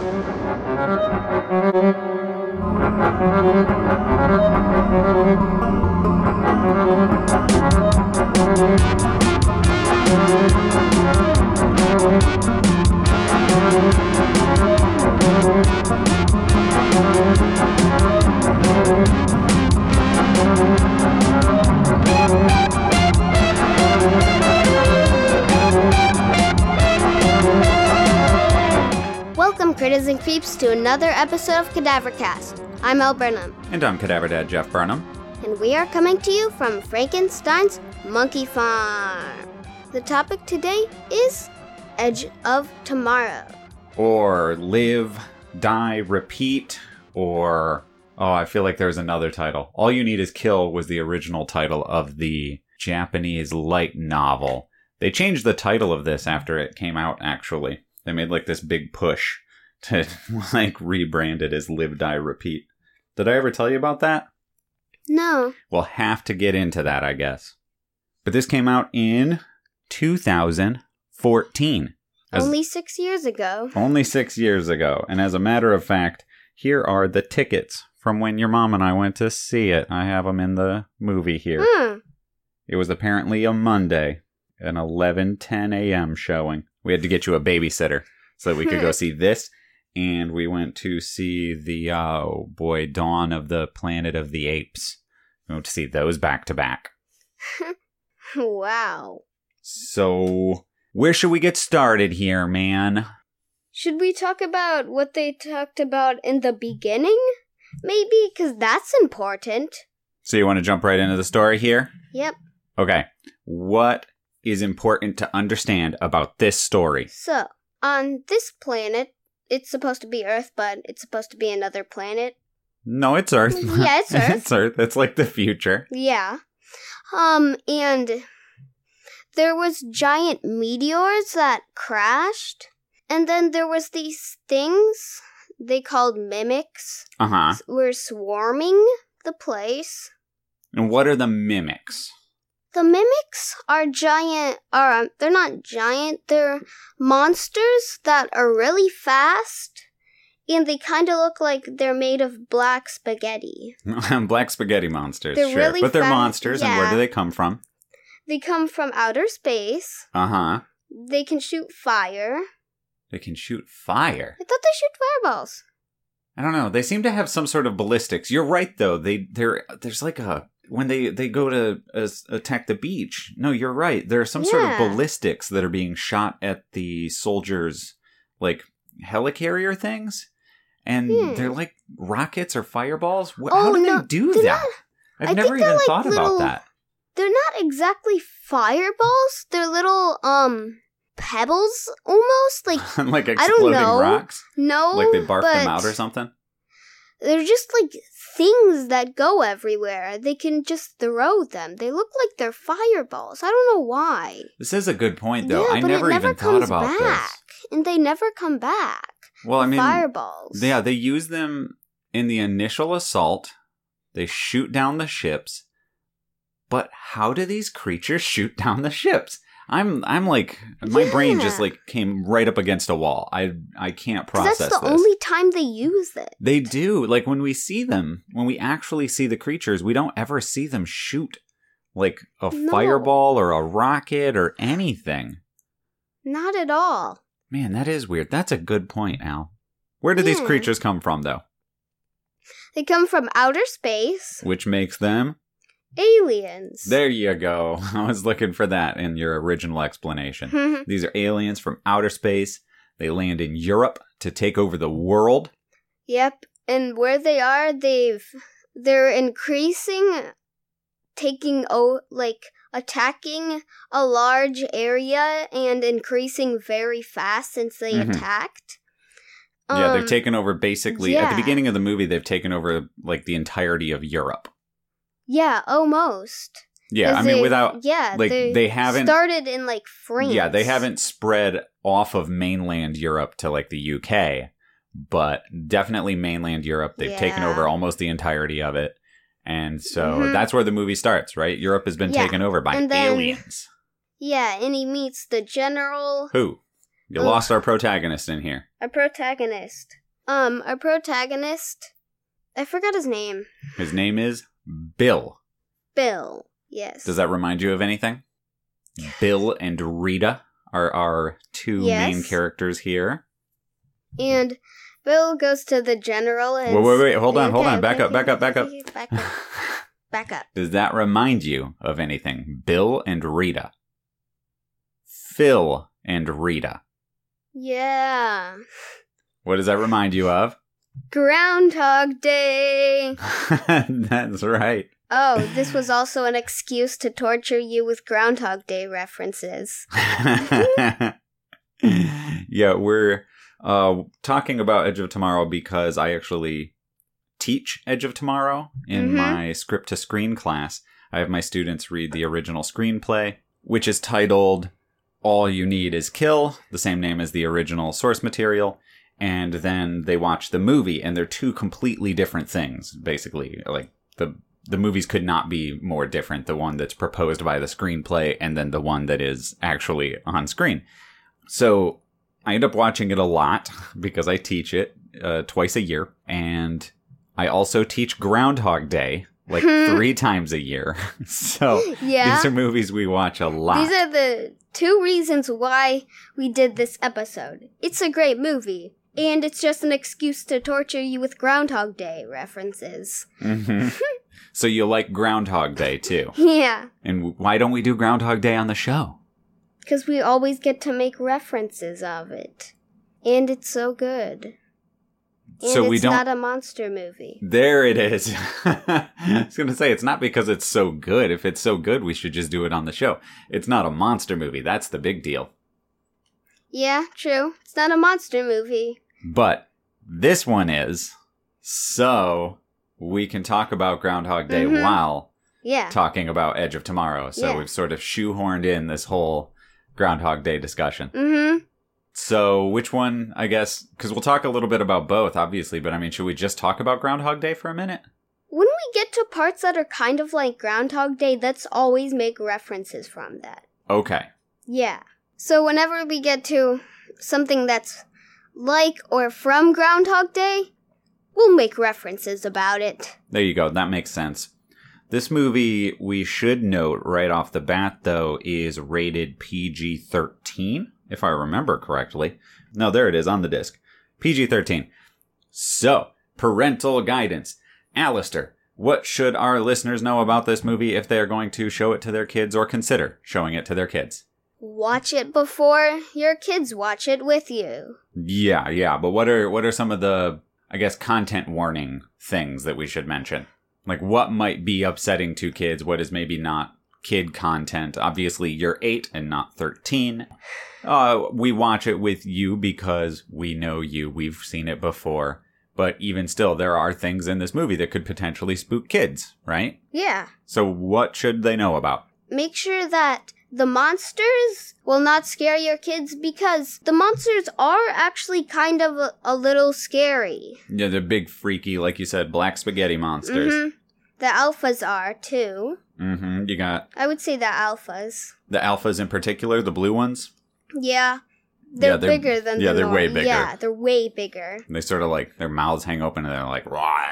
Thank another episode of Cadavercast. I'm El Burnham, And I'm Cadaver Dad Jeff Burnham. and we are coming to you from Frankenstein's Monkey Farm. The topic today is Edge of Tomorrow. Or Live, Die, Repeat, or. Oh, I feel like there's another title. All You Need Is Kill was the original title of the Japanese light novel. They changed the title of this after it came out, actually. They made like this big push to like rebrand it as Live, Die, Repeat. Did I ever tell you about that? No, We'll have to get into that, I guess. But this came out in 2014. As- only six years ago. only six years ago. And as a matter of fact, here are the tickets from when your mom and I went to see it. I have them in the movie here. Hmm. It was apparently a Monday, an 11:10 a.m. showing. We had to get you a babysitter so that we could go see this. And we went to see the oh boy, Dawn of the Planet of the Apes. We went to see those back to back. Wow. So where should we get started here, man? Should we talk about what they talked about in the beginning? Maybe, because that's important. So you want to jump right into the story here? Yep. Okay. What is important to understand about this story? So, on this planet, it's supposed to be Earth, but it's supposed to be another planet. No, it's Earth. Yeah, it's Earth. it's Earth. It's like the future. Yeah. Um, and there was giant meteors that crashed, and then there was these things they called mimics Uh huh. were swarming the place. And what are the mimics? The mimics are giant, or um, they're not giant, they're monsters that are really fast, and they kind of look like they're made of black spaghetti. Black spaghetti monsters. They're sure. really but they're fast- monsters, and where do they come from? They come from outer space, Uh huh. they can shoot fire. They can shoot fire. I thought they shoot fireballs. I don't know. They seem to have some sort of ballistics. You're right, though. They they're there's like a when they they go to uh, attack the beach. No, you're right. there are some sort of ballistics that are being shot at the soldiers, like helicarrier things, and Hmm. they're like rockets or fireballs. Oh, How do no, they do that? not- I've I never even like thought little- about that. They're not exactly fireballs. They're little um pebbles almost like like don't exploding know, rocks, no, like they barf them out or something. They're just like things that go everywhere. They can just throw them. They look like they're fireballs. I don't know why. This is a good point, though. yeah, I but never, it never even thought about back, and they never come back. Well, I mean, fireballs. Yeah, they use them in the initial assault. They shoot down the ships. But how do these creatures shoot down the ships? I'm I'm like my brain just like came right up against a wall. I I can't process that's the this. only time they use it. They do. Like when we see them, when we actually see the creatures, we don't ever see them shoot like a No. fireball or a rocket or anything. Not at all. Man, that is weird. That's a good point, Al. Where do these hmm. creatures come from though? They come from outer space. Which makes them Aliens. There you go. I was looking for that in your original explanation. These are aliens from outer space. They land in Europe to take over the world. Yep, and where they are, they've they're increasing, taking oh like attacking a large area and increasing very fast since they Mhm. attacked. yeah, they've Um, taken over basically at the beginning of the movie. They've taken over like the entirety of Europe. Yeah, almost. Yeah, I mean they- without yeah, like, they haven't- started in like France. yeah, they haven't spread off of mainland Europe to like the UK, but definitely mainland Europe. They've taken over almost the entirety of it. And so Mhm. that's where the movie starts, right? Europe has been Yeah, taken over by then- aliens. Yeah, and he meets the general Who? You Ugh. lost our protagonist in here. Our protagonist. Um, our protagonist. I forgot his name. His name is Bill. Bill. Yes. Does that remind you of anything? Bill and Rita are our two Yes. main characters here. And Bill goes to the general and. Wait, wait, wait. Hold on, hold on. Back up, back up, back up. Back up. Back up. Does that remind you of anything? Bill and Rita. Phil and Rita. Yeah. What does that remind you of? Groundhog Day. That's right. Oh, this was also an excuse to torture you with Groundhog Day references. yeah, we're uh, talking about Edge of Tomorrow because I actually teach Edge of Tomorrow in Mhm. my script to screen class. I have my students read the original screenplay, which is titled All You Need Is Kill, the same name as the original source material. And then they watch the movie, and they're two completely different things, basically. Like, the the movies could not be more different the one that's proposed by the screenplay and then the one that is actually on screen so i end up watching it a lot because i teach it uh, twice a year and i also teach groundhog day like three times a year so Yeah. these are movies we watch a lot These are the two reasons why we did this episode. It's a great movie, and it's just an excuse to torture you with Groundhog Day references. Mhm. so you like groundhog day too Yeah, and why don't we do groundhog day on the show because we always get to make references of it. And it's so good. And so it's we don't not a monster movie. There it is. I was going to say, it's not because it's so good. If it's so good, we should just do it on the show. It's not a monster movie. That's the big deal. Yeah, true. It's not a monster movie. But this one is. So we can talk about Groundhog Day Mhm. while Yeah. talking about Edge of Tomorrow. So Yeah. we've sort of shoehorned in this whole Groundhog Day discussion. Mm-hmm. So which one, I guess, because we'll talk a little bit about both, obviously, but I mean, should we just talk about Groundhog Day for a minute? When we get to parts that are kind of like Groundhog Day, let's always make references from that. Okay. Yeah. So whenever we get to something that's like or from Groundhog Day, we'll make references about it. There you go. That makes sense. This movie, we should note right off the bat, though, is rated PG 13, if I remember correctly. No, there it is on the disc. PG 13. So, parental guidance. Alistair, what should our listeners know about this movie if they are going to show it to their kids or consider showing it to their kids? Watch it before your kids watch it with you. Yeah, yeah, but what are what are some of the I guess content warning things that we should mention? Like what might be upsetting to kids, what is maybe not kid content. Obviously, you're 8 and not 13. Uh we watch it with you because we know you. We've seen it before. But even still, there are things in this movie that could potentially spook kids, right? Yeah. So what should they know about? Make sure that the monsters will not scare your kids because the monsters are actually kind of a, a little scary. Yeah, they're big freaky, like you said, black spaghetti monsters. hmm The alphas are too. Mm-hmm. You got I would say the alphas. the alphas in particular, the blue ones. Yeah. They're, Yeah, they're- bigger than yeah, the they're way bigger. Yeah, they're way bigger. They sort of like their mouths hang open and they're like, "Rah."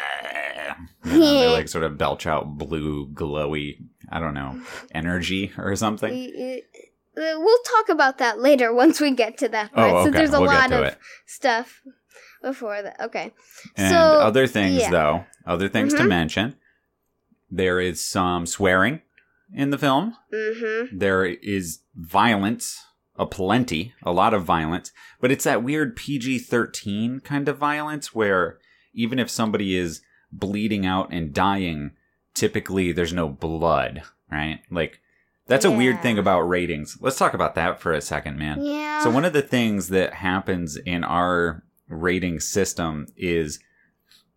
You know, they like sort of belch out blue, glowy, I don't know, energy or something. We- uh, We'll talk about that later once we get to that part. Oh, So okay. there's a we'll lot to of it. stuff before that. Okay. And so other things, yeah. though, other things to Mhm. mention. There is some swearing in the film. Mm-hmm. There is violence, a plenty, a lot of violence, but it's that weird PG 13 kind of violence where even if somebody is bleeding out and dying, typically there's no blood, right? Like, that's a weird thing about ratings. Let's talk about that for a second, man. Yeah. So one of the things that happens in our rating system is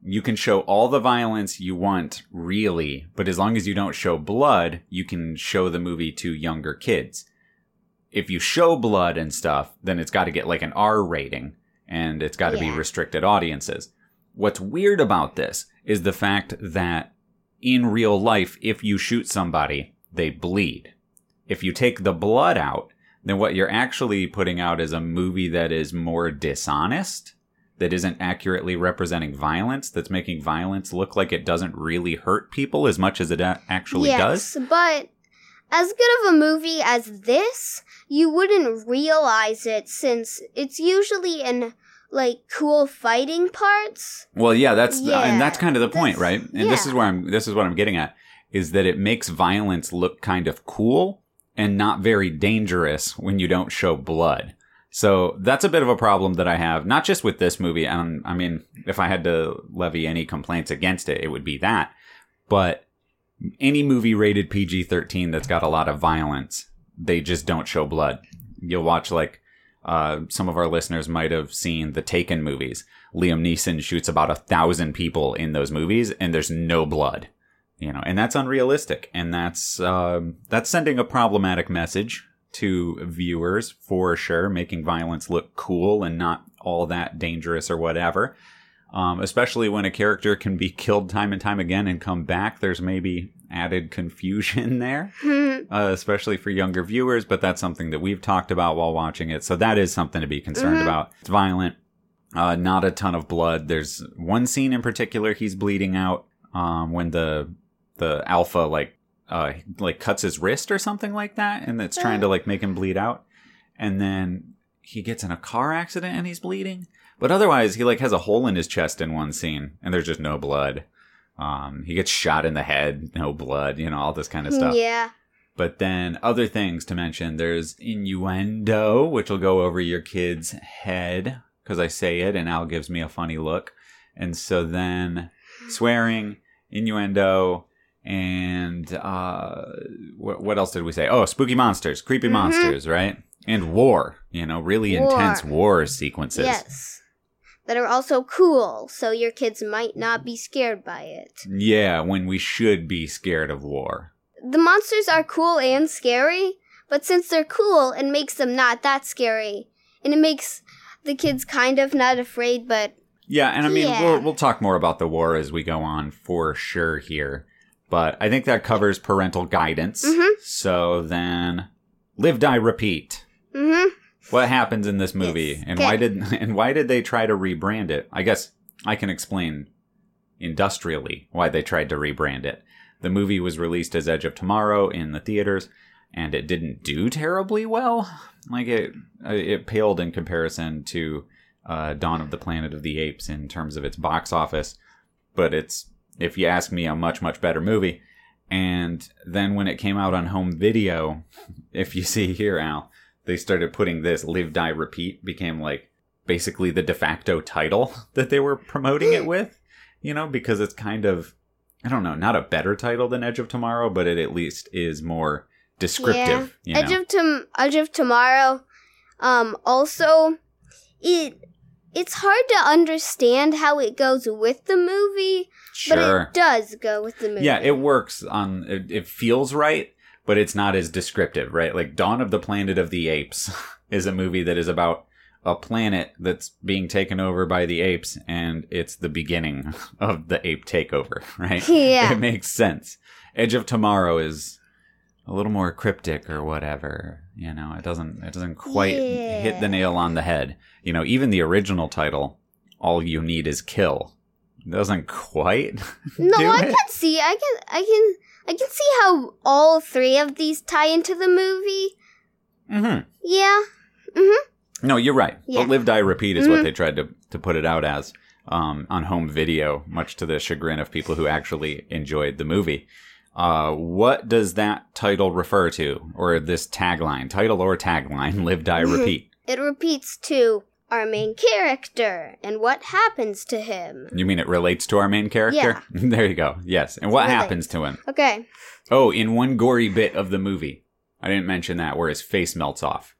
you can show all the violence you want, really, but as long as you don't show blood, you can show the movie to younger kids. If you show blood and stuff, then it's got to get like an R rating and it's got to be restricted audiences. What's weird about this is the fact that in real life, if you shoot somebody, they bleed. If you take the blood out, then what you're actually putting out is a movie that is more dishonest, that isn't accurately representing violence, that's making violence look like it doesn't really hurt people as much as it a- actually yes, does. but as good of a movie as this, you wouldn't realize it since it's usually in like cool fighting parts. Well, yeah, that's Yeah, and that's kind of the point, right? And this is where I'm this is what I'm getting at is that it makes violence look kind of cool and not very dangerous when you don't show blood. So that's a bit of a problem that I have, not just with this movie. And I mean, if I had to levy any complaints against it, it would be that. But any movie rated PG 13 that's got a lot of violence, they just don't show blood. You'll watch like uh, some of our listeners might have seen the Taken movies. Liam Neeson shoots about a thousand people in those movies, and there's no blood. You know, and that's unrealistic, and that's um, that's sending a problematic message to viewers for sure, making violence look cool and not all that dangerous or whatever. Um, especially when a character can be killed time and time again and come back, there's maybe added confusion there uh, especially for younger viewers, but that's something that we've talked about while watching it. So that is something to be concerned Mhm. about. It's violent, uh, not a ton of blood. There's one scene in particular he's bleeding out um, when the the alpha like uh, like cuts his wrist or something like that, and it's trying to like make him bleed out, and then he gets in a car accident and he's bleeding. But otherwise, he like has a hole in his chest in one scene, and there's just no blood. Um, he gets shot in the head, no blood, you know, all this kind of stuff. Yeah. But then other things to mention there's innuendo, which will go over your kid's head because I say it and Al gives me a funny look. And so then swearing, innuendo, and uh, what, what else did we say? Oh, spooky monsters, creepy Mhm. monsters, right? And war, you know, really War. intense war sequences. Yes. That are also cool, so your kids might not be scared by it. Yeah, when we should be scared of war. The monsters are cool and scary, but since they're cool, it makes them not that scary. And it makes the kids kind of not afraid, but Yeah, and I mean, Yeah. we'll, we'll talk more about the war as we go on for sure here. But I think that covers parental guidance. Mhm. So then, live, die, repeat. hmm What happens in this movie, Yes. and Okay. why did and why did they try to rebrand it? I guess I can explain industrially why they tried to rebrand it. The movie was released as Edge of Tomorrow in the theaters, and it didn't do terribly well. Like it, it paled in comparison to uh, Dawn of the Planet of the Apes in terms of its box office. But it's, if you ask me, a much much better movie. And then when it came out on home video, if you see here, Al, they started putting this "Live, Die, Repeat" became like basically the de facto title that they were promoting it with. You know, because it's kind of I don't know, not a better title than Edge of Tomorrow, but it at least is more descriptive. You Edge know? of Tom- Edge of Tomorrow. Um, also, it it's hard to understand how it goes with the movie, but it does go with the movie. Yeah, it works on. It, it feels right, but it's not as descriptive, right? Like Dawn of the Planet of the Apes is a movie that is about a planet that's being taken over by the apes, and it's the beginning of the ape takeover, right? Yeah. it makes sense. Edge of Tomorrow is a little more cryptic or whatever. You know, it doesn't it doesn't quite hit the nail on the head. You know, even the original title, "All You Need Is Kill," doesn't quite. No, I it. can see. I can. I can. I can see how all three of these tie into the movie. Mm-hmm. Yeah. Mm-hmm. No, you're right. Yeah. But Live, Die, Repeat is what Mhm. they tried to, to put it out as um, on home video, much to the chagrin of people who actually enjoyed the movie. Uh, what does that title refer to, or this tagline, title or tagline? Live, Die, Mhm. Repeat. It repeats to our main character and what happens to him. You mean it relates to our main character? Yeah. there you go. Yes. And what Relates. happens to him? Okay. Oh, in one gory bit of the movie, I didn't mention that where his face melts off.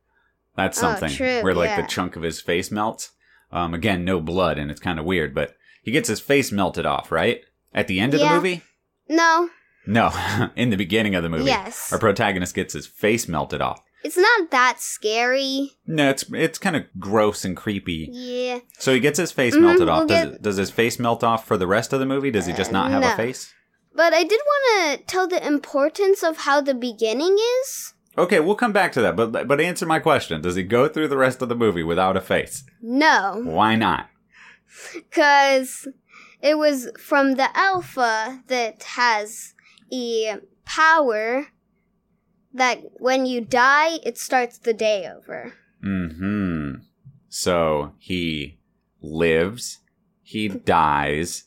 That's Oh, something true, where like yeah. the chunk of his face melts. Um, again, no blood, and it's kind of weird, but he gets his face melted off, right? At the end of the movie? No. No, in the beginning of the movie. Yes. Our protagonist gets his face melted off. It's not that scary. No, it's it's kind of gross and creepy. Yeah. So he gets his face Mhm, melted off. we'll Does, get- does his face melt off for the rest of the movie? Does he just Uh, not have a face? But I did want to tell the importance of how the beginning is. Okay, we'll come back to that, but but answer my question. Does he go through the rest of the movie without a face? No, Why not? because it was from the alpha that has a power that when you die, it starts the day over. Hmm. So he lives, he dies,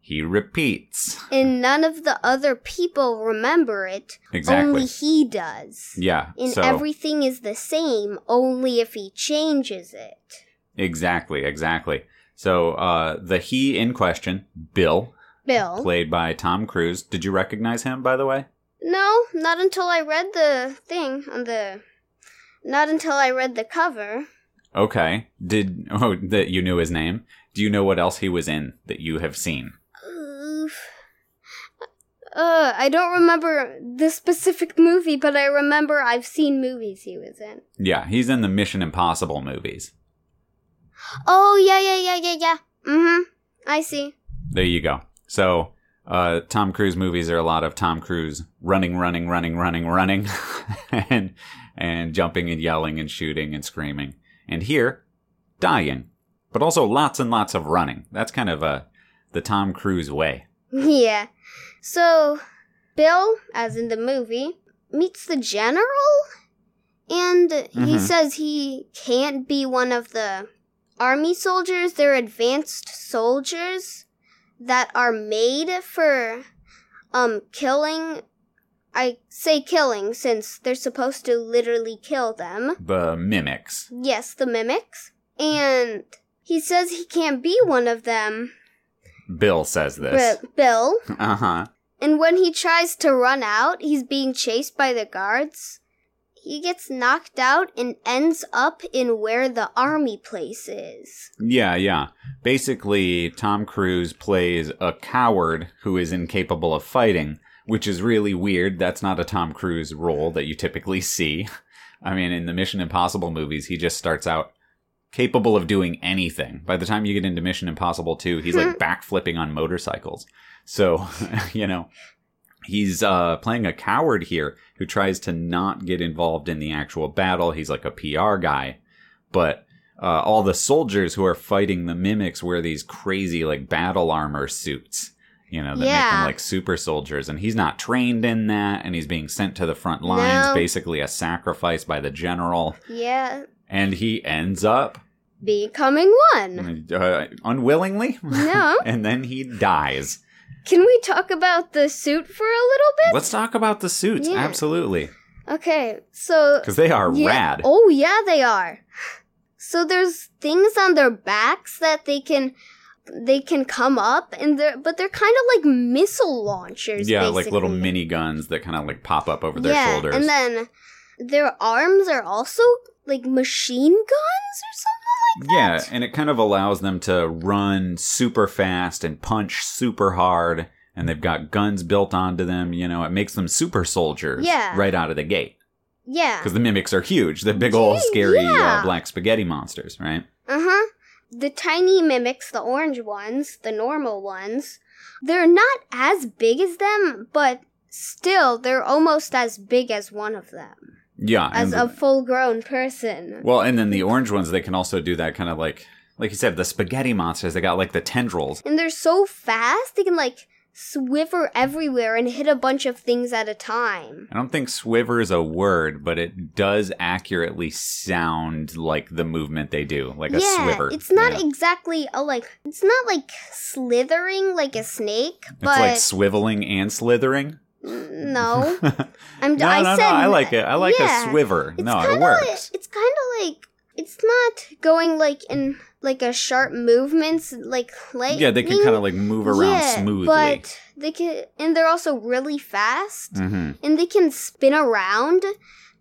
he repeats. And none of the other people remember it. Exactly. Only he does. yeah. And so everything is the same, only if he changes it. exactly, exactly. So uh, the he in question, Bill, Bill. played by Tom Cruise. Did you recognize him, by the way? No, not until I read the thing on the. Not until I read the cover. Okay. Did oh that you knew his name? Do you know what else he was in that you have seen? Uh, I don't remember the specific movie, but I remember I've seen movies he was in. Yeah, he's in the Mission Impossible movies. Oh yeah, yeah, yeah, yeah, yeah. Mm-hmm. I see. There you go. So, uh, Tom Cruise movies are a lot of Tom Cruise running, running, running, running, running, and and jumping and yelling and shooting and screaming. And here, dying, but also lots and lots of running. That's kind of uh, the Tom Cruise way. Yeah. So, Bill, as in the movie, meets the general, and he Mhm. says he can't be one of the army soldiers. They're advanced soldiers that are made for um killing. I say killing since they're supposed to literally kill them. The mimics. Yes, the mimics. And he says he can't be one of them, Bill says this. but Bill. Uh huh. And when he tries to run out, he's being chased by the guards. He gets knocked out and ends up in where the army place is. Yeah, yeah. Basically, Tom Cruise plays a coward who is incapable of fighting, which is really weird. That's not a Tom Cruise role that you typically see. I mean, in the Mission Impossible movies, he just starts out capable of doing anything. By the time you get into Mission Impossible 2, he's like backflipping on motorcycles. So, you know, he's uh, playing a coward here who tries to not get involved in the actual battle. He's like a PR guy. But uh, all the soldiers who are fighting the mimics wear these crazy like battle armor suits you know that make them like super soldiers and he's not trained in that and he's being sent to the front lines No. basically a sacrifice by the general Yeah, and he ends up becoming one. uh, unwillingly No. and then he dies Can we talk about the suit for a little bit? let's talk about the suits Yeah. absolutely Okay, so because they are Yeah. rad Oh yeah, they are. So there's things on their backs that they can they can come up and they're but they're kind of like missile launchers. yeah like little mini guns that kind of like pop up over their yeah, shoulders and then their arms are also like machine guns or something like Yeah, that. and it kind of allows them to run super fast and punch super hard, and they've got guns built onto them. You know, it makes them super soldiers Yeah. right out of the gate. Yeah. Because the mimics are huge. They're big old scary yeah. uh, black spaghetti monsters, right? Uh huh. The tiny mimics, the orange ones, the normal ones, they're not as big as them, but still, they're almost as big as one of them. Yeah. As and a full grown person. well, and then the orange ones, they can also do that kind of like, like you said, the spaghetti monsters. They got like the tendrils. And they're so fast, they can like swiver everywhere and hit a bunch of things at a time. I don't think swiver is a word, but it does accurately sound like the movement they do, like a yeah, swiver. it's not Yeah. exactly a like, it's not like slithering like a snake, It's but like swiveling and slithering. No. I'm, no, I no, said no. I like it. I like yeah. a swiver. It's no, it works. Like, it's kind of like it's not going like in like a sharp movements like lightning. yeah, they can kind of like move around yeah, smoothly. but they can, and they're also really fast, hmm and they can spin around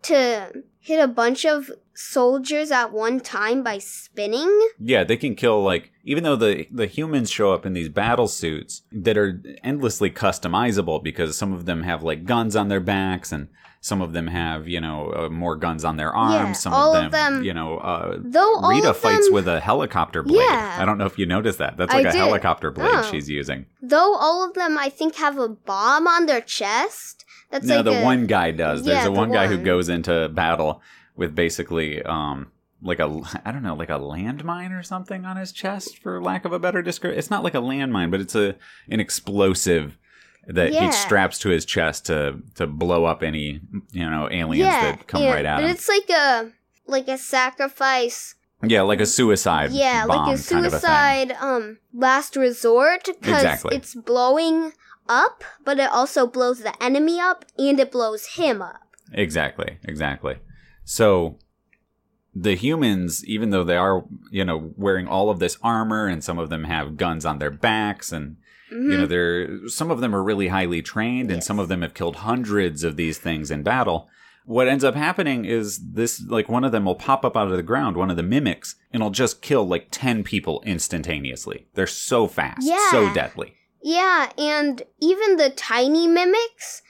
to hit a bunch of soldiers at one time by spinning. Yeah, they can kill like even though the the humans show up in these battle suits that are endlessly customizable because some of them have like guns on their backs and some of them have you know uh, more guns on their arms. Yeah, some all of of them, them- you know, uh, Though Rita fights them, with a helicopter blade. Yeah. I don't know if you noticed that. That's like a did. helicopter blade Oh. she's using. though all of them I think have a bomb on their chest. That's no, like the a- one guy does. There's Yeah, a the one guy who goes into battle with basically um like a I don't know like a landmine or something on his chest for lack of a better description. It's not like a landmine, but it's a an explosive that Yeah. he straps to his chest to to blow up any you know aliens yeah, that come yeah, right at but him. it's like a like a sacrifice. Yeah, like a suicide. Yeah, like a kind of a suicide um last resort because Exactly. it's blowing up, but it also blows the enemy up and it blows him up. Exactly, exactly. So the humans, even though they are, you know, wearing all of this armor and some of them have guns on their backs and you know, mm-hmm. they're some of them are really highly trained and Yes. some of them have killed hundreds of these things in battle. What ends up happening is this like one of them will pop up out of the ground, one of the mimics, and it'll just kill like 10 people instantaneously. They're so fast, so deadly. Yeah, and even the tiny mimics,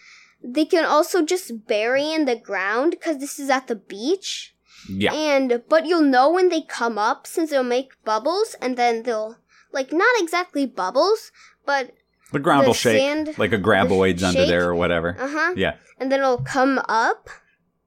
they can also just bury in the ground because this is at the beach. Yeah. And but you'll know when they come up since they'll make bubbles, and then they'll like not exactly bubbles, but The ground the will shake sand- like a graboid's under there or whatever. uh huh, Yeah. and then it'll come up.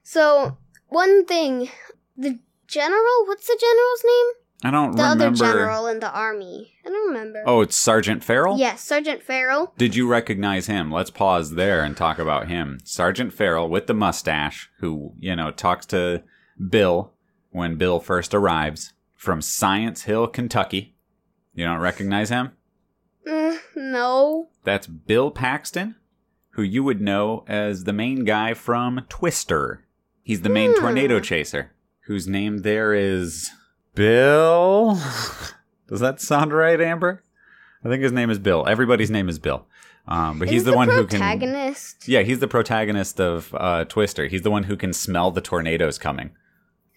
So one thing, the general, what's the general's name? I don't The remember. other general in the army. I don't remember. Oh, it's Sergeant Farrell? yes, Sergeant Farrell. Did you recognize him? Let's pause there and talk about him. Sergeant Farrell with the mustache, who, you know, talks to Bill when Bill first arrives from Science Hill, Kentucky. You don't recognize him? Mm, no. That's Bill Paxton, who you would know as the main guy from Twister. He's the main Hmm. tornado chaser, whose name there is Bill. Does that sound right, Amber? I think his name is Bill. Everybody's name is Bill. Um, but he's Is the, one who can. protagonist. Yeah, he's the protagonist of uh, Twister. He's the one who can smell the tornadoes coming.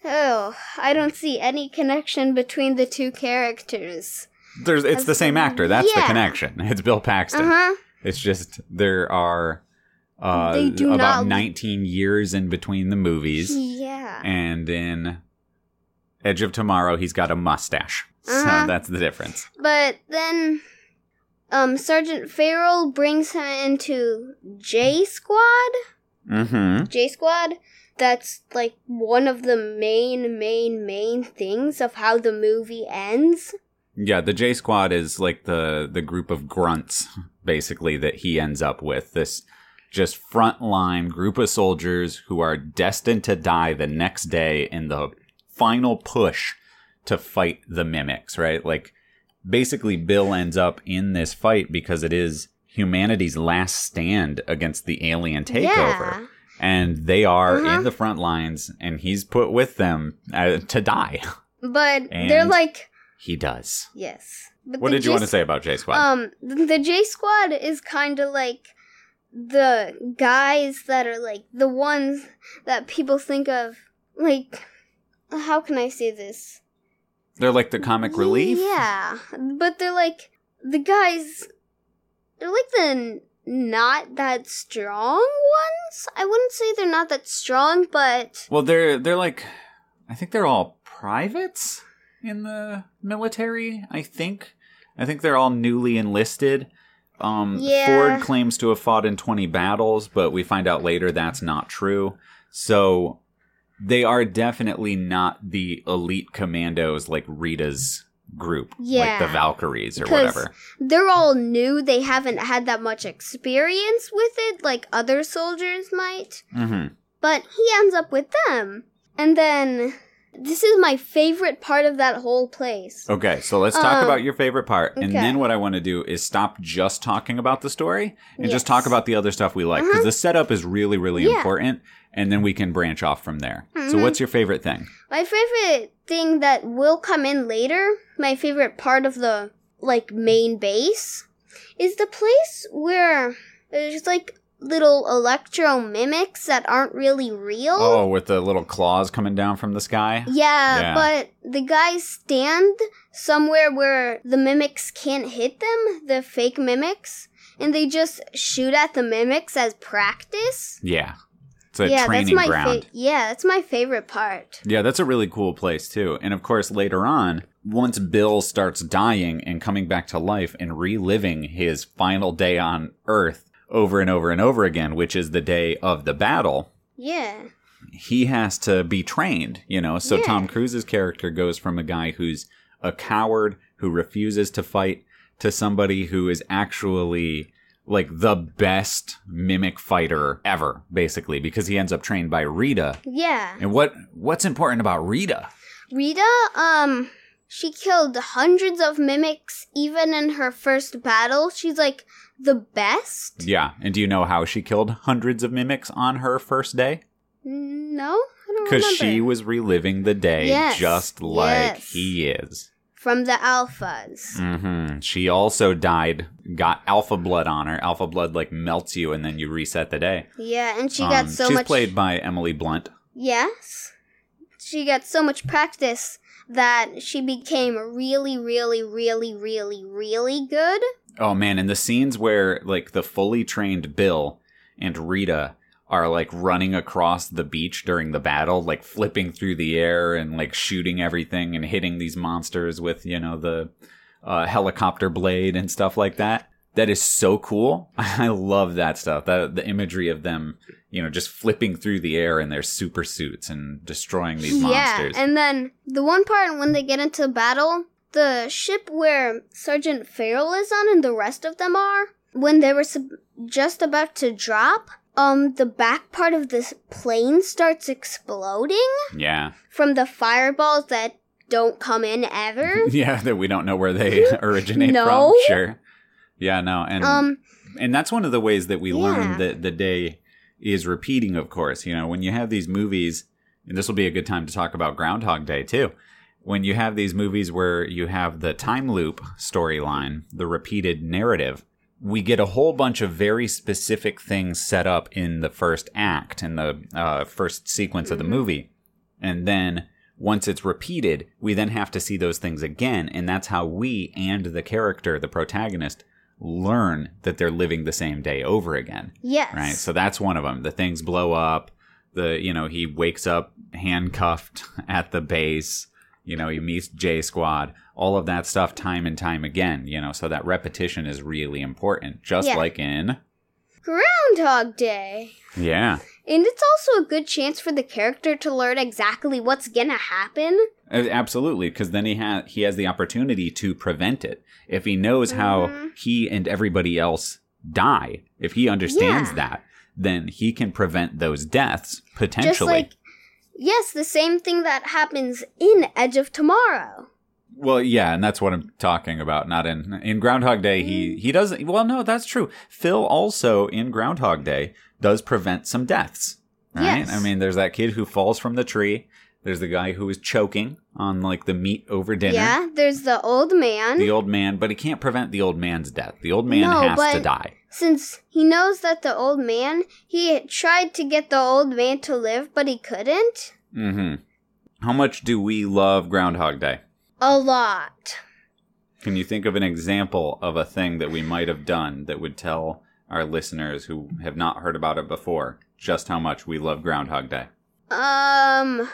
Oh, I don't see any connection between the two characters. There's, it's the same actor. That's the connection. It's Bill Paxton. Uh huh. It's just there are uh, about not- 19 years in between the movies, Yeah. and in Edge of Tomorrow, he's got a mustache. Uh-huh. So that's the difference. But then, um, Sergeant Farrell brings him into J Squad. Mm-hmm. J Squad. That's like one of the main, main, main things of how the movie ends. Yeah, the J Squad is like the the group of grunts, basically, that he ends up with. This just frontline group of soldiers who are destined to die the next day in the final push to fight the mimics, right? Like, basically, Bill ends up in this fight because it is humanity's last stand against the alien takeover. Yeah. And they are Uh-huh. in the front lines, and he's put with them uh, to die. But they're like, he does. yes. But What did you J want to say about J Squad? Um, th- the J Squad is kind of like the guys that are like the ones that people think of. Like, how can I say this? They're like the comic relief. Yeah, but they're like the guys. They're like the not that strong ones. I wouldn't say they're not that strong, but Well, they're they're like, I think they're all privates in the military. I think, I think they're all newly enlisted. Um, Yeah. Ford claims to have fought in twenty battles, but we find out later that's not true. So they are definitely not the elite commandos like Rita's group, like the Valkyries or whatever. they're all new. They haven't had that much experience with it, like other soldiers might. hmm But he ends up with them, and then this is my favorite part of that whole place. Okay, so let's talk Um, about your favorite part. And okay. then what I want to do is stop just talking about the story and just talk about the other stuff we like. Because Uh-huh. the setup is really, really Yeah. important. And then we can branch off from there. So, Mhm. what's your favorite thing? My favorite thing that will come in later, my favorite part of the like main base, is the place where there's like little electro mimics that aren't really real. Oh, with the little claws coming down from the sky. Yeah, Yeah. but the guys stand somewhere where the mimics can't hit them, the fake mimics, and they just shoot at the mimics as practice. Yeah, it's a yeah, training that's my ground. fa- yeah, that's my favorite part. Yeah, that's a really cool place too. And of course, later on, once Bill starts dying and coming back to life and reliving his final day on Earth over and over and over again, which is the day of the battle, Yeah. he has to be trained, you know. So Yeah. Tom Cruise's character goes from a guy who's a coward who refuses to fight to somebody who is actually like the best mimic fighter ever, basically, because he ends up trained by Rita. Yeah. And what what's important about Rita? Rita, um, she killed hundreds of mimics even in her first battle. She's like the best. Yeah, and do you know how she killed hundreds of mimics on her first day? No, I don't Because she was reliving the day Yes, just like yes. he is. From the alphas. Mm-hmm. She also died, got alpha blood on her. Alpha blood like melts you, and then you reset the day. Yeah, and she Um, got so she's much. played by Emily Blunt. Yes, she got so much practice that she became really, really, really, really, really good. Oh man, and the scenes where like the fully trained Bill and Rita are like running across the beach during the battle, like flipping through the air and like shooting everything and hitting these monsters with, you know, the uh, helicopter blade and stuff like that. That is so cool. I love that stuff. That the imagery of them, you know, just flipping through the air in their super suits and destroying these monsters. Yeah, and then the one part when they get into battle, the ship where Sergeant Farrell is on and the rest of them are, when they were sub- just about to drop, um, the back part of this plane starts exploding yeah. from the fireballs that don't come in ever. Yeah, that we don't know where they originate No. from. Sure. Yeah, no, and um, and that's one of the ways that we Yeah. learn that the day is repeating. Of course, you know when you have these movies, and this will be a good time to talk about Groundhog Day too. When you have these movies where you have the time loop storyline, the repeated narrative, we get a whole bunch of very specific things set up in the first act in the uh, first sequence of the movie, and then once it's repeated, we then have to see those things again, and that's how we and the character, the protagonist, learn that they're living the same day over again. yes. Right? So that's one of them. The things blow up. The you know he wakes up handcuffed at the base. You know he meets J Squad. All of that stuff, time and time again. You know, so that repetition is really important. Just Yeah. like in Groundhog Day. yeah, And it's also a good chance for the character to learn exactly what's gonna happen. Uh, Absolutely, because then he has he has the opportunity to prevent it. If he knows how Mhm. he and everybody else die, if he understands Yeah. that, then he can prevent those deaths potentially. Just like, yes, the same thing that happens in Edge of Tomorrow. well, yeah, and that's what I'm talking about. Not in in Groundhog Day. He Mm. he doesn't. Well, no, that's true. Phil also in Groundhog Day does prevent some deaths. Right? Yes. I mean, there's that kid who falls from the tree. There's the guy who is choking on like the meat over dinner. Yeah, there's the old man. the old man, but he can't prevent the old man's death. The old man No, has to die. Since he knows that the old man, he tried to get the old man to live, but he couldn't. Mm hmm How much do we love Groundhog Day? A lot. Can you think of an example of a thing that we might have done that would tell our listeners who have not heard about it before just how much we love Groundhog Day? Um,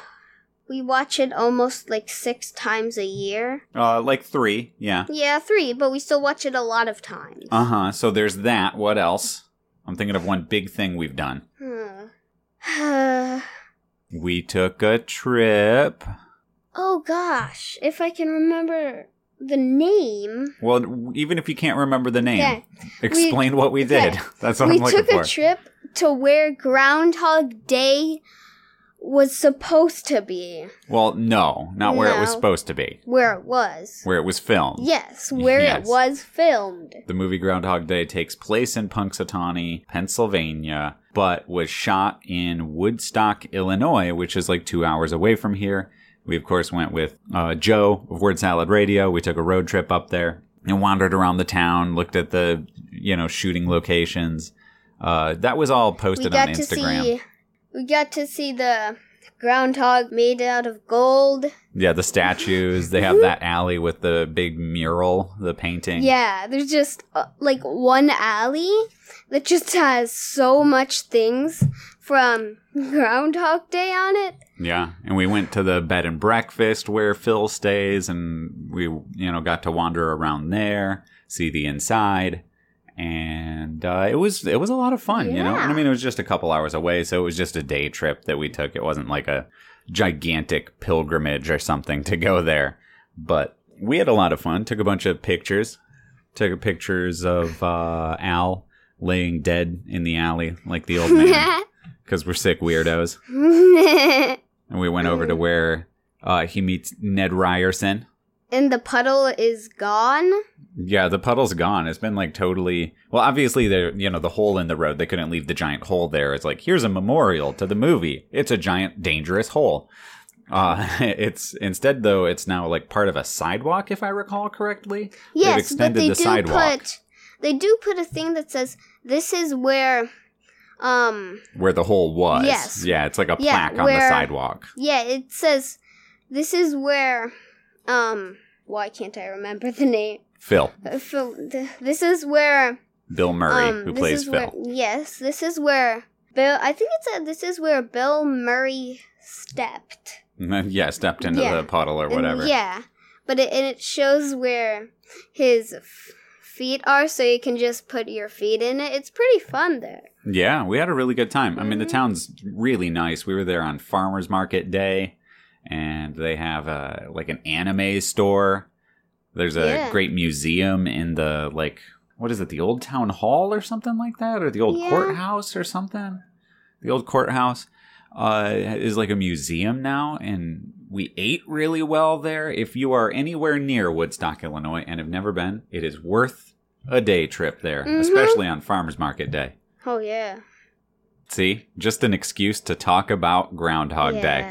we watch it almost like six times a year. Uh, like three, yeah. Yeah, three, but we still watch it a lot of times. Uh huh. So there's that. What else? I'm thinking of one big thing we've done. Hmm. We took a trip. oh gosh, if I can remember the name. Well, even if you can't remember the name, Okay. explain what we did. okay. That's what we I'm looking took a trip to where Groundhog Day was supposed to be, well, no, not where it was No. supposed to be. where it was. Where it was filmed. Yes, where Yes. it was filmed. The movie Groundhog Day takes place in Punxsutawney, Pennsylvania, but was shot in Woodstock, Illinois, which is like two hours away from here. We, of course, went with uh, Joe of Word Salad Radio. We took a road trip up there and wandered around the town, looked at the, you know, shooting locations. Uh, that was all we posted got on to Instagram. see we got to see the groundhog made out of gold. Yeah, the statues. They have that alley with the big mural, the painting. Yeah, there's just uh, like one alley that just has so much things from Groundhog Day on it. Yeah, and we went to the bed and breakfast where Phil stays, and we, you know, got to wander around there, see the inside, and uh, it was it was a lot of fun. You know, And I mean, it was just a couple hours away, so it was just a day trip that we took. It wasn't like a gigantic pilgrimage or something to go there, but we had a lot of fun. Took a bunch of pictures. Took pictures of uh, Al laying dead in the alley like the old man because we're sick weirdos. And we went over to where uh, he meets Ned Ryerson. And the puddle is gone. Yeah, the puddle's gone. It's been like totally. Well, obviously, there, you know, the hole in the road. They couldn't leave the giant hole there. It's like here's a memorial to the movie. It's a giant, dangerous hole. Uh, it's instead though. It's now like part of a sidewalk, if I recall correctly. They've Yes, but they the do sidewalk put they do put a thing that says this is where um where the hole was. Yes. Yeah, it's like a Yeah, plaque on the sidewalk. yeah, it says this is where um why can't I remember the name? Phil, Uh, Phil, th- this is where Bill Murray, um who plays Phil. where yes, this is where Bill I think it said this is where Bill Murray stepped. yeah, stepped into Yeah. the puddle or And whatever. yeah, but it, and it shows where his f- feet are, so you can just put your feet in it. It's pretty fun there. Yeah, we had a really good time. I mean, the Mhm. town's really nice. We were there on Farmers Market Day, and they have a like an anime store. There's a Yeah. great museum in the like what is it, the old town hall or something like that, or the old Yeah. courthouse or something. The old courthouse uh, is like a museum now, and we ate really well there. If you are anywhere near Woodstock, Illinois, and have never been, it is worth a day trip there, Mhm. especially on Farmers Market Day. Oh yeah. See, just an excuse to talk about Groundhog Day.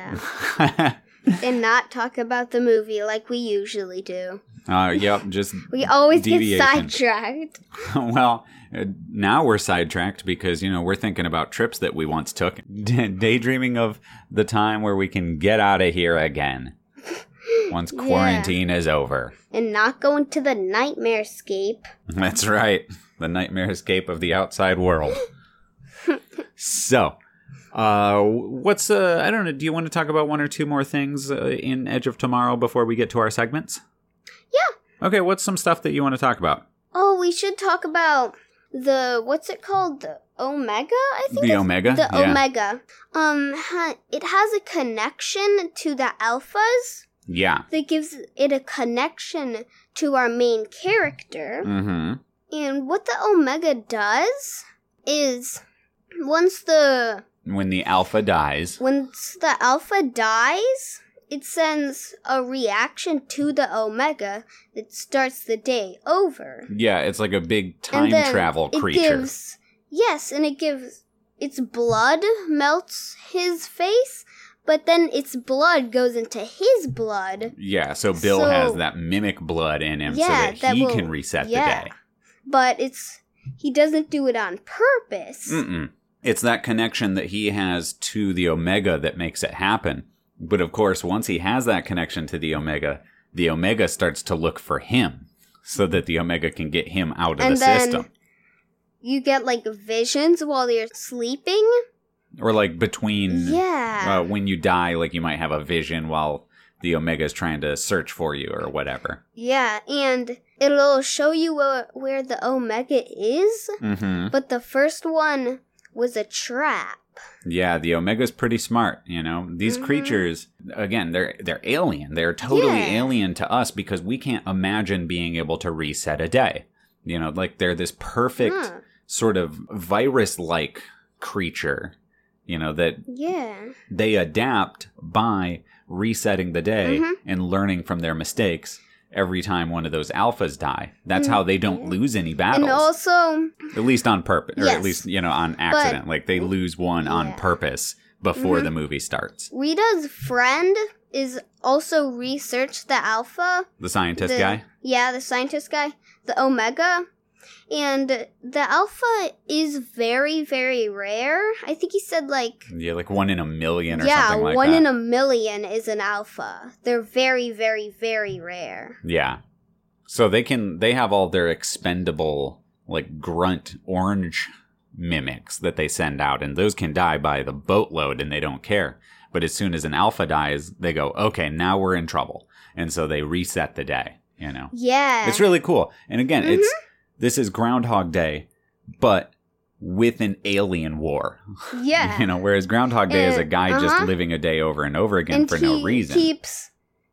and not talk about the movie like we usually do. uh, yep, just We always Deviation. get sidetracked. well, uh, now we're sidetracked because you know we're thinking about trips that we once took, daydreaming of the time where we can get out of here again once Yeah. quarantine is over. And not going to the nightmare scape. That's right, the nightmare escape of the outside world. so. Uh, what's uh? I don't know. Do you want to talk about one or two more things uh, in Edge of Tomorrow before we get to our segments? Yeah. Okay. What's some stuff that you want to talk about? Oh, we should talk about the what's it called? The Omega, I think. The Omega? The Yeah. Omega. Um, ha- it has a connection to the alphas. Yeah. that gives it a connection to our main character. Mm-hmm. And what the Omega does is once the When the alpha dies. once the Alpha dies, it sends a reaction to the Omega that starts the day over. Yeah, it's like a big time and then travel it creature. gives yes, and it gives its blood melts his face, but then its blood goes into his blood. yeah, so Bill So- has that mimic blood in him so that, that he will- can reset yeah. the day. But it's he doesn't do it on purpose. Mm-mm. It's that connection that he has to the Omega that makes it happen. But of course, once he has that connection to the Omega, the Omega starts to look for him so that the Omega can get him out of And the then- system. You get like visions while you're sleeping. Or like between Yeah. uh, when you die, like you might have a vision while the Omega is trying to search for you or whatever. yeah, and it'll show you where, where the Omega is, Mm-hmm. but the first one was a trap. Yeah, the Omega's pretty smart, you know. These Mhm. creatures again, they're they're alien. They're totally Yeah. alien to us because we can't imagine being able to reset a day. You know, like they're this perfect Huh. sort of virus-like creature, you know, that Yeah. they adapt by resetting the day Mhm. and learning from their mistakes every time one of those alphas die. That's how they don't lose any battles. And also, At least on purpose, or at least you know on accident. like they lose one on purpose before Mhm. the movie starts. Rita's friend is also researched the Alpha. The scientist the- guy. Yeah, the scientist guy. The Omega. And the alpha is very very rare. I think he said like Yeah, like one in a million or yeah, something like that. Yeah, one that. in a million is an alpha. They're very very very rare. Yeah. So they can they have all their expendable like grunt orange mimics that they send out and those can die by the boatload and they don't care. But as soon as an alpha dies, they go, "Okay, now we're in trouble." And so they reset the day, you know. Yeah, It's really cool. And again, Mm-hmm. it's this is Groundhog Day, but with an alien war. yeah. You know, whereas Groundhog Day is a guy just uh-huh. living a day over and over again and for no reason. keeps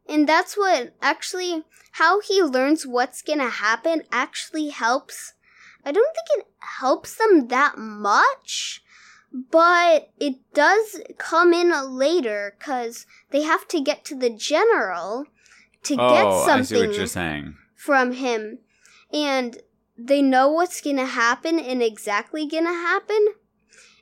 and that's what actually how he learns what's gonna happen actually helps i don't think it helps them that much but it does come in later because they have to get to the general to oh, get I see what something you're saying. from him and they know what's gonna happen and exactly gonna happen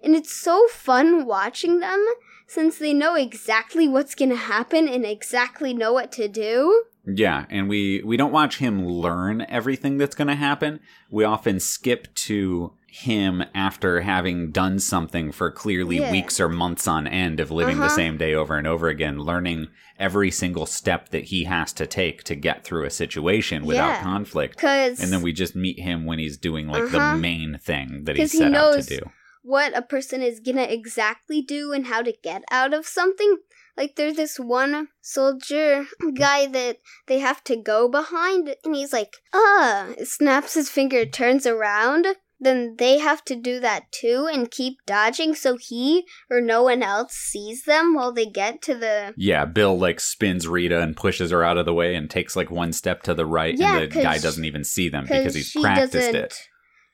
and it's so fun watching them since they know exactly what's gonna happen and exactly know what to do Yeah, and we we don't watch him learn everything that's going to happen. We often skip to him after having done something for clearly Yeah. weeks or months on end of living the Uh-huh. same day over and over again, learning every single step that he has to take to get through a situation without Yeah. conflict. because And then we just meet him when he's doing like Uh-huh. the main thing that he's 'Cause he set out to knows- do. what a person is gonna exactly do and how to get out of something like there's this one soldier guy that they have to go behind and he's like ah snaps his finger turns around then they have to do that too and keep dodging so he or no one else sees them while they get to the Yeah, Bill like spins Rita and pushes her out of the way and takes like one step to the right, Yeah, and the guy doesn't even see them because he's she practiced doesn't it.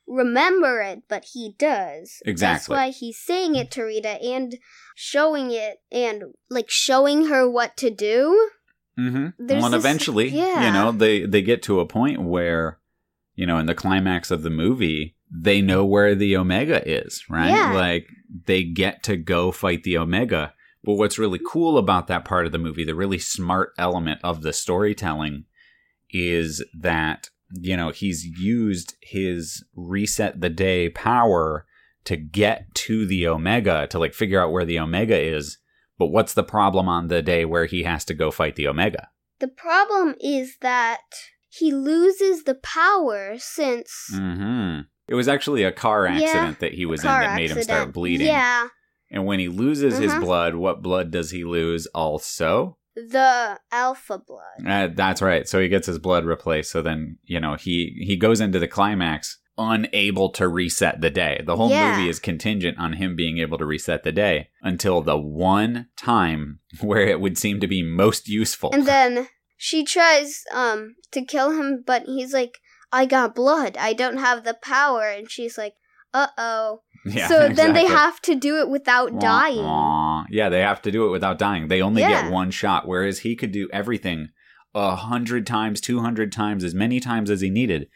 remember it but he does that's Exactly. why he's saying it to rita and showing it and like showing her what to do Mm-hmm. There's Well, this- eventually, yeah. you know, they they get to a point where, you know, in the climax of the movie, they know where the Omega is, right? Yeah. Like they get to go fight the Omega. But what's really cool about that part of the movie, the really smart element of the storytelling, is that you know he's used his reset the day power to get to the Omega to like figure out where the Omega is. But what's the problem on the day where he has to go fight the Omega? the problem is that he loses the power since hmm It was actually a car Yeah, accident that he was in that made him start bleeding. yeah And when he loses his Uh-huh. blood, what blood does he lose also? the alpha blood Uh, that's right. So he gets his blood replaced. So then, you know, he he goes into the climax unable to reset the day. The whole Yeah. movie is contingent on him being able to reset the day until the one time where it would seem to be most useful. and then she tries um to kill him but he's like i got blood i don't have the power and she's like uh-oh yeah, so then they have to do it without Wah, dying wah. Yeah, they have to do it without dying. They only Yeah. get one shot, whereas he could do everything a hundred times, two hundred times, as many times as he needed.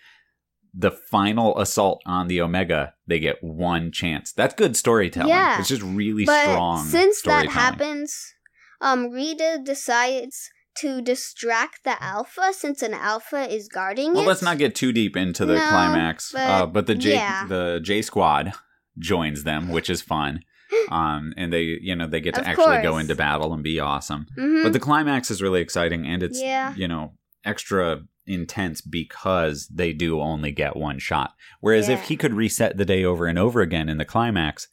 The final assault on the Omega, they get one chance. That's good storytelling. Yeah. It's just really but strong. since that happens um rita decides to distract the alpha since an alpha is guarding Well, it let's not get too deep into the No, climax. but uh, but the J yeah. the J Squad joins them, which is fun. Um, and they, you know, they get to Of actually go into battle and be awesome. Mhm. But the climax is really exciting and it's Yeah. you know extra intense because they do only get one shot. Whereas if he could reset the day over and over again in the climax,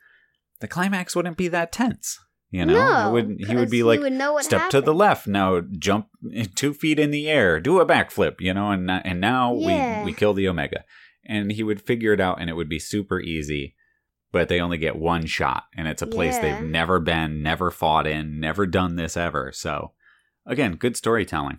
the climax wouldn't be that tense. You know, no, it would he would be like would step to the left now, jump two feet in the air, do a backflip. You know, and and now Yeah. we we kill the Omega, and he would figure it out, and it would be super easy. But they only get one shot, and it's a place Yeah. they've never been, never fought in, never done this ever. So, again, good storytelling.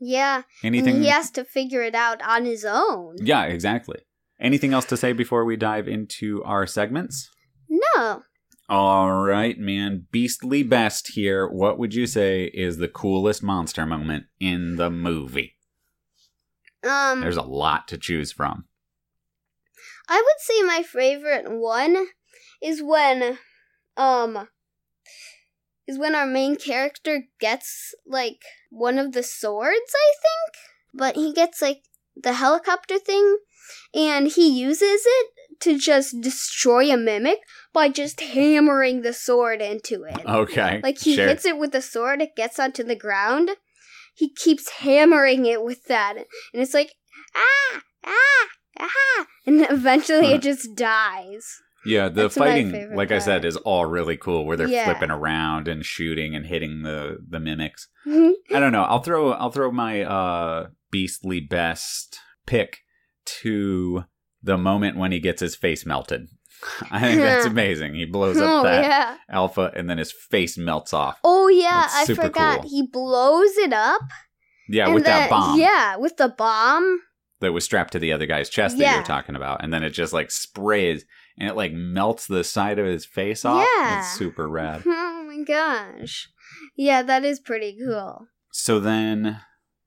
Yeah, Anything? and he has to figure it out on his own. Yeah, exactly. Anything else to say before we dive into our segments? No, All right, man. Beastly best here. What would you say is the coolest monster moment in the movie? um, There's a lot to choose from. I would say my favorite one is when, um, is when our main character gets like one of the swords. I think, but he gets like the helicopter thing, and he uses it to just destroy a mimic by just hammering the sword into it. Okay. Like he sure. hits it with the sword, it gets onto the ground. He keeps hammering it with that, and it's like ah ah ah, and eventually Huh. it just dies. Yeah, the That's fighting, like I said, is all really cool where they're Yeah. flipping around and shooting and hitting the the mimics. Mhm. I don't know. I'll throw I'll throw my uh beastly best pick to the moment when he gets his face melted. I think that's amazing. He blows up oh that yeah. alpha and then his face melts off. Oh yeah, I forgot. cool. He blows it up. Yeah, with that bomb Yeah, with the bomb. that was strapped to the other guy's chest that you're talking about. And then it just like sprays and it like melts the side of his face off. Yeah. It's super rad. Oh my gosh. Yeah, that is pretty cool. So then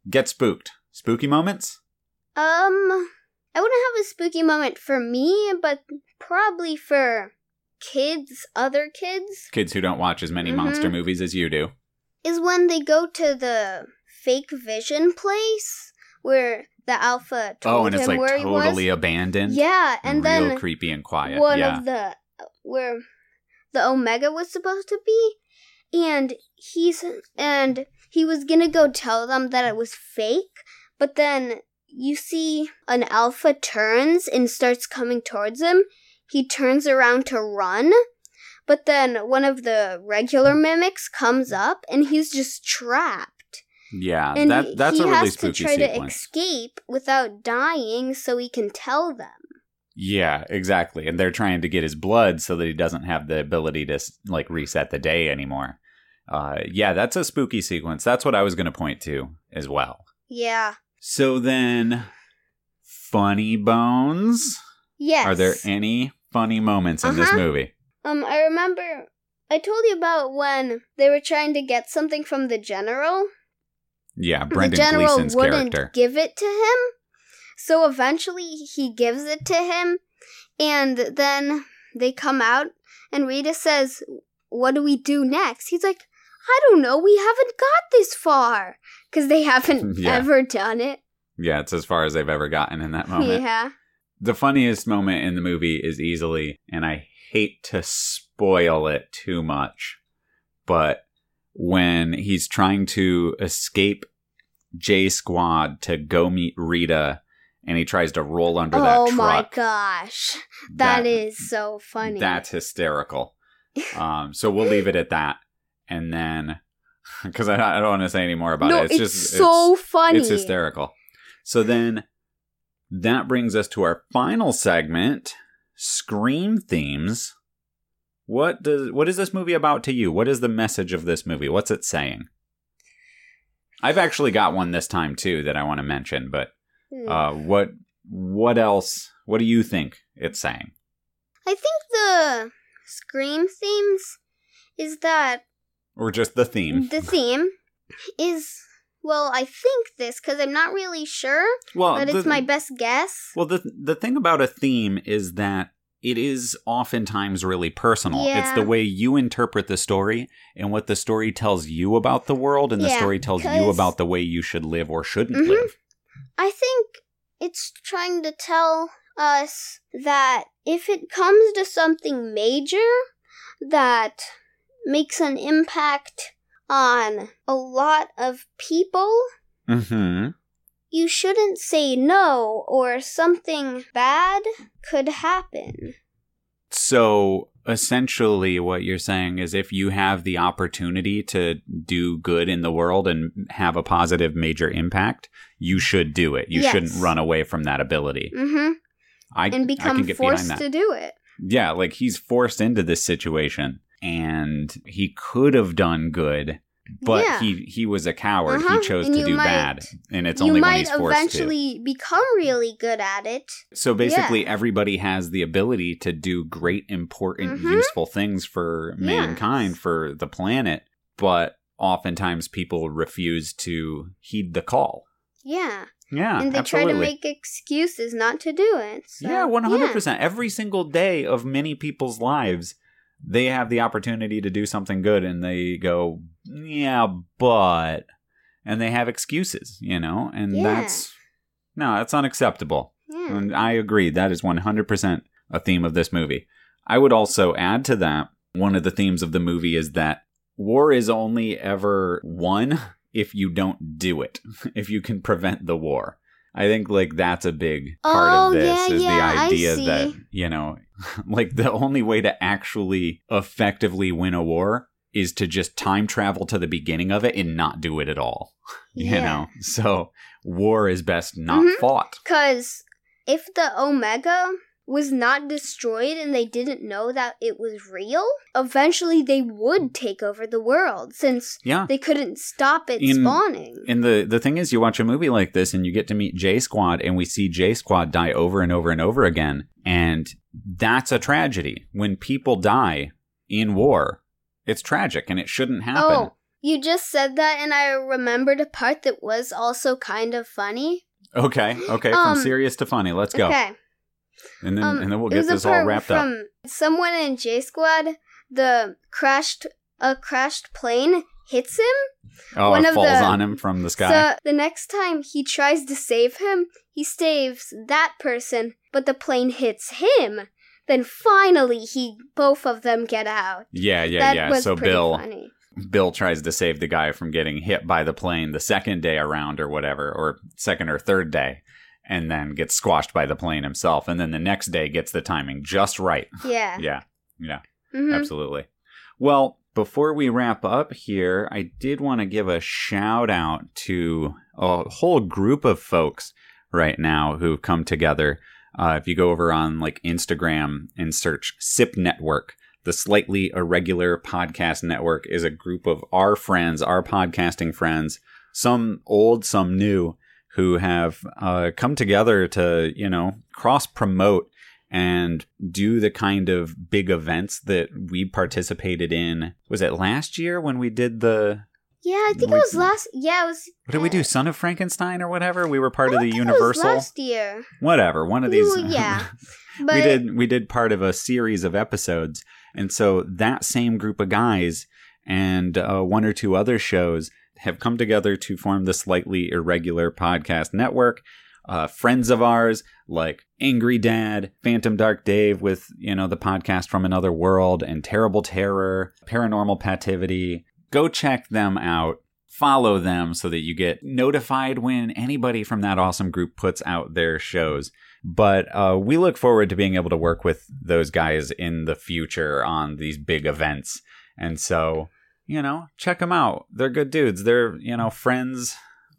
get spooked. Spooky moments? Um, I wouldn't have a spooky moment for me, but probably for kids, other kids, Kids who don't watch as many Mhm. monster movies as you do. is when they go to the fake vision place where the alpha told Oh, and it's like totally abandoned. Yeah, and real then creepy and quiet. one yeah. of the where the omega was supposed to be and he's and he was gonna go tell them that it was fake but then you see an alpha turns and starts coming towards him he turns around to run but then one of the regular mimics comes up and he's just trapped yeah, and that that's he a really has spooky to try to escape without dying so he can tell them Yeah, exactly. And they're trying to get his blood so that he doesn't have the ability to like reset the day anymore. Uh, yeah, that's a spooky sequence. That's what I was going to point to as well. yeah So then, funny bones. yes Are there any funny moments in this Uh-huh. movie? Um, I remember I told you about when they were trying to get something from the general. Yeah, the Brendan general Gleeson's wouldn't character. give it to him. So eventually he gives it to him and then they come out and Rita says, "What do we do next?" He's like, "I don't know. We haven't got this far cuz they haven't Yeah. ever done it." Yeah, it's as far as they've ever gotten in that moment. Yeah. The funniest moment in the movie is easily, and I hate to spoil it too much, but when he's trying to escape J Squad to go meet Rita, and he tries to roll under that truck. Oh my gosh. that is so funny. That's hysterical. um, so we'll leave it at that, and then because I, I don't want to say any more about no, it. It's, it's, just so funny. it's hysterical. So then that brings us to our final segment, Scream themes. What does what is this movie about to you? What is the message of this movie? What's it saying? I've actually got one this time too that I want to mention, but Hmm. uh what what else what do you think it's saying? I think the Scream themes is that Or just the theme? the theme is well, I think this because I'm not really sure, Well, but it's the- my best guess. Well, the the thing about a theme is that it is oftentimes really personal. Yeah. It's the way you interpret the story and what the story tells you about the world and the story tells you about the way you should live or shouldn't Mhm. live. I think it's trying to tell us that if it comes to something major that makes an impact on a lot of people, Mhm. you shouldn't say no or something bad could happen. So, essentially what you're saying is if you have the opportunity to do good in the world and have a positive major impact, you should do it. You Yes. shouldn't run away from that ability. Mhm. I And I become can get forced to do it. Yeah, like he's forced into this situation and he could have done good, but Yeah. he he was a coward. Uh-huh, He chose and to do might- bad, and it's only when he's forced to eventually become really good at it. So basically, Yeah. everybody has the ability to do great, important, Mhm. useful things for mankind, for the planet, but oftentimes people refuse to heed the call. Yeah. Yeah, and they absolutely. try to make excuses not to do it. So, yeah, one hundred percent. Every single day of many people's lives, they have the opportunity to do something good, and they go, "Yeah, but," and they have excuses, you know, and Yeah. that's No, that's unacceptable. Yeah. And I agree. That is 100% a theme of this movie. I would also add to that one of the themes of the movie is that war is only ever won if you don't do it, if you can prevent the war. I think like that's a big part Oh, of this yeah, is yeah, the idea that, you know, like the only way to actually effectively win a war is to just time travel to the beginning of it and not do it at all. You know? So war is best not Mhm. fought. Because if the Omega was not destroyed and they didn't know that it was real, eventually they would take over the world since Yeah. they couldn't stop it In- spawning. And the the thing is, you watch a movie like this, and you get to meet J Squad, and we see J Squad die over and over and over again, and that's a tragedy. When people die in war, it's tragic, and it shouldn't happen. Oh, you just said that, and I remembered a part that was also kind of funny. Okay, okay, Um, from serious to funny, let's go, Okay. And then Um, and then we'll get this all wrapped up. someone in J Squad. The crashed a crashed plane hits him. Oh, one it of falls the- on him from the sky. So the next time he tries to save him, he saves that person, but the plane hits him. Then finally, he both of them get out. yeah, yeah, that yeah. So Bill funny. Bill tries to save the guy from getting hit by the plane the second day around or whatever, or second or third day, and then gets squashed by the plane himself, and then the next day gets the timing just right. Yeah. Yeah, yeah, Mhm. absolutely. Well, before we wrap up here, I did want to give a shout out to a whole group of folks right now who've come together. Uh, if you go over on like Instagram and search SIP Network, the Slightly Irregular Podcast Network is a group of our friends, our podcasting friends, some old, some new, who have uh, come together to, you know, cross promote and do the kind of big events that we participated in. Was it last year when we did the Yeah, I think We- it was last. Yeah, it was. what did we do? Son of Frankenstein or whatever? We were part I of the think it was Universal. last year. Whatever. One of these. Yeah. We did we did part of a series of episodes, and so that same group of guys and uh, one or two other shows have come together to form the slightly irregular podcast network. Uh, friends of ours like Angry Dad, Phantom Dark Dave with you know the podcast from another world, and Terrible Terror, Paranormal Pativity. Go check them out. Follow them so that you get notified when anybody from that awesome group puts out their shows. But uh, we look forward to being able to work with those guys in the future on these big events. And so, you know, check them out. They're good dudes. They're, you know, friends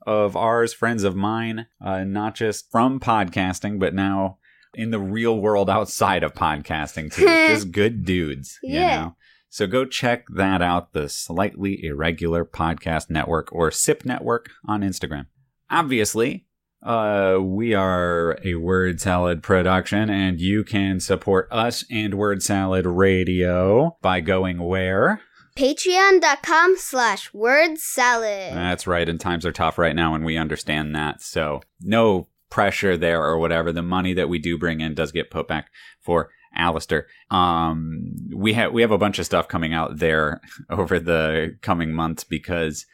of ours, friends of mine, uh, not just from podcasting, but now in the real world outside of podcasting too. just good dudes, you Yeah. know. So go check that out, the Slightly Irregular Podcast Network or SIP Network on Instagram. Obviously, uh, we are a Word Salad production, and you can support us and Word Salad Radio by going where? Patreon.com slash word salad. That's right, and times are tough right now, and we understand that. So, no pressure there or whatever. The money that we do bring in does get put back for Alistair. Um, we have we have a bunch of stuff coming out there over the coming months because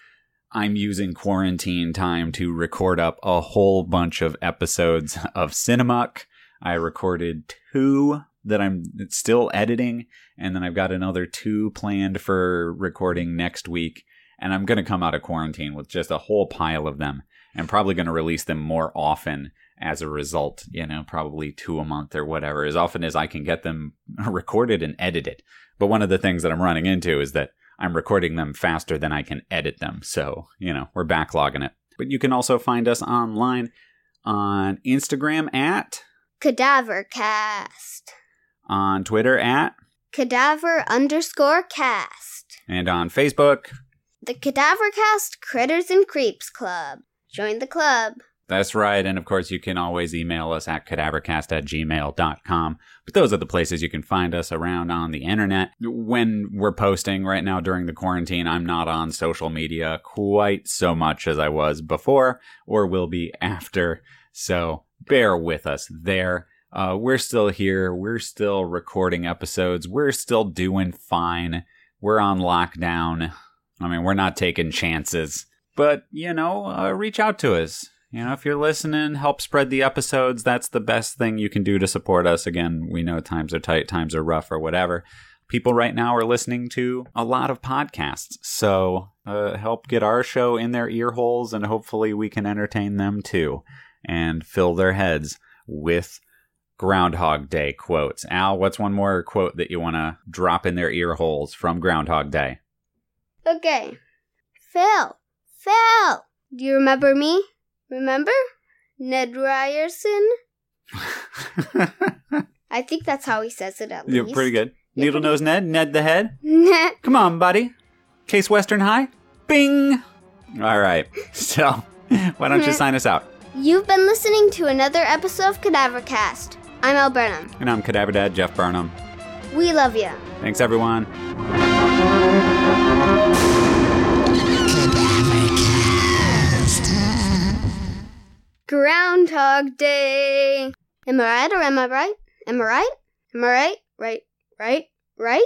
I'm using quarantine time to record up a whole bunch of episodes of Cinemuck. I recorded two that I'm still editing, and then I've got another two planned for recording next week. And I'm going to come out of quarantine with just a whole pile of them and probably going to release them more often as a result, you know, probably two a month or whatever, as often as I can get them recorded and edited. But one of the things that I'm running into is that I'm recording them faster than I can edit them. So, you know, we're backlogging it. But you can also find us online on Instagram at, Cadaver cast. On Twitter at, Cadaver underscore cast. and on Facebook. The Cadaver Cast Critters and Creeps Club. Join the club. That's right. And of course, you can always email us at cadavercast at gmail.com. But those are the places you can find us around on the internet. When we're posting right now during the quarantine, I'm not on social media quite so much as I was before or will be after. So bear with us there. Uh, we're still here. We're still recording episodes. We're still doing fine. We're on lockdown. I mean, we're not taking chances. But, you know, uh, reach out to us You know, if you're listening, help spread the episodes. That's the best thing you can do to support us. Again, we know times are tight, times are rough, or whatever. People right now are listening to a lot of podcasts. So uh, help get our show in their ear holes, and hopefully we can entertain them too and fill their heads with Groundhog Day quotes. Al, what's one more quote that you want to drop in their ear holes from Groundhog Day? Okay. Phil. Phil. Do you remember me? Remember? Ned Ryerson? I think that's how he says it at You're least. pretty good. Yeah, Needle pretty- nose Ned, Ned the head. good. Come on, buddy. Case Western High. Bing. All right. So, why don't you sign us out? You've been listening to another episode of Cadavercast. I'm Al Burnham. And I'm Cadaver Dad Jeff Burnham. We love you. Thanks, everyone. Groundhog Day. Am I right or am I right? Am I right? Am I right? Right, right, right?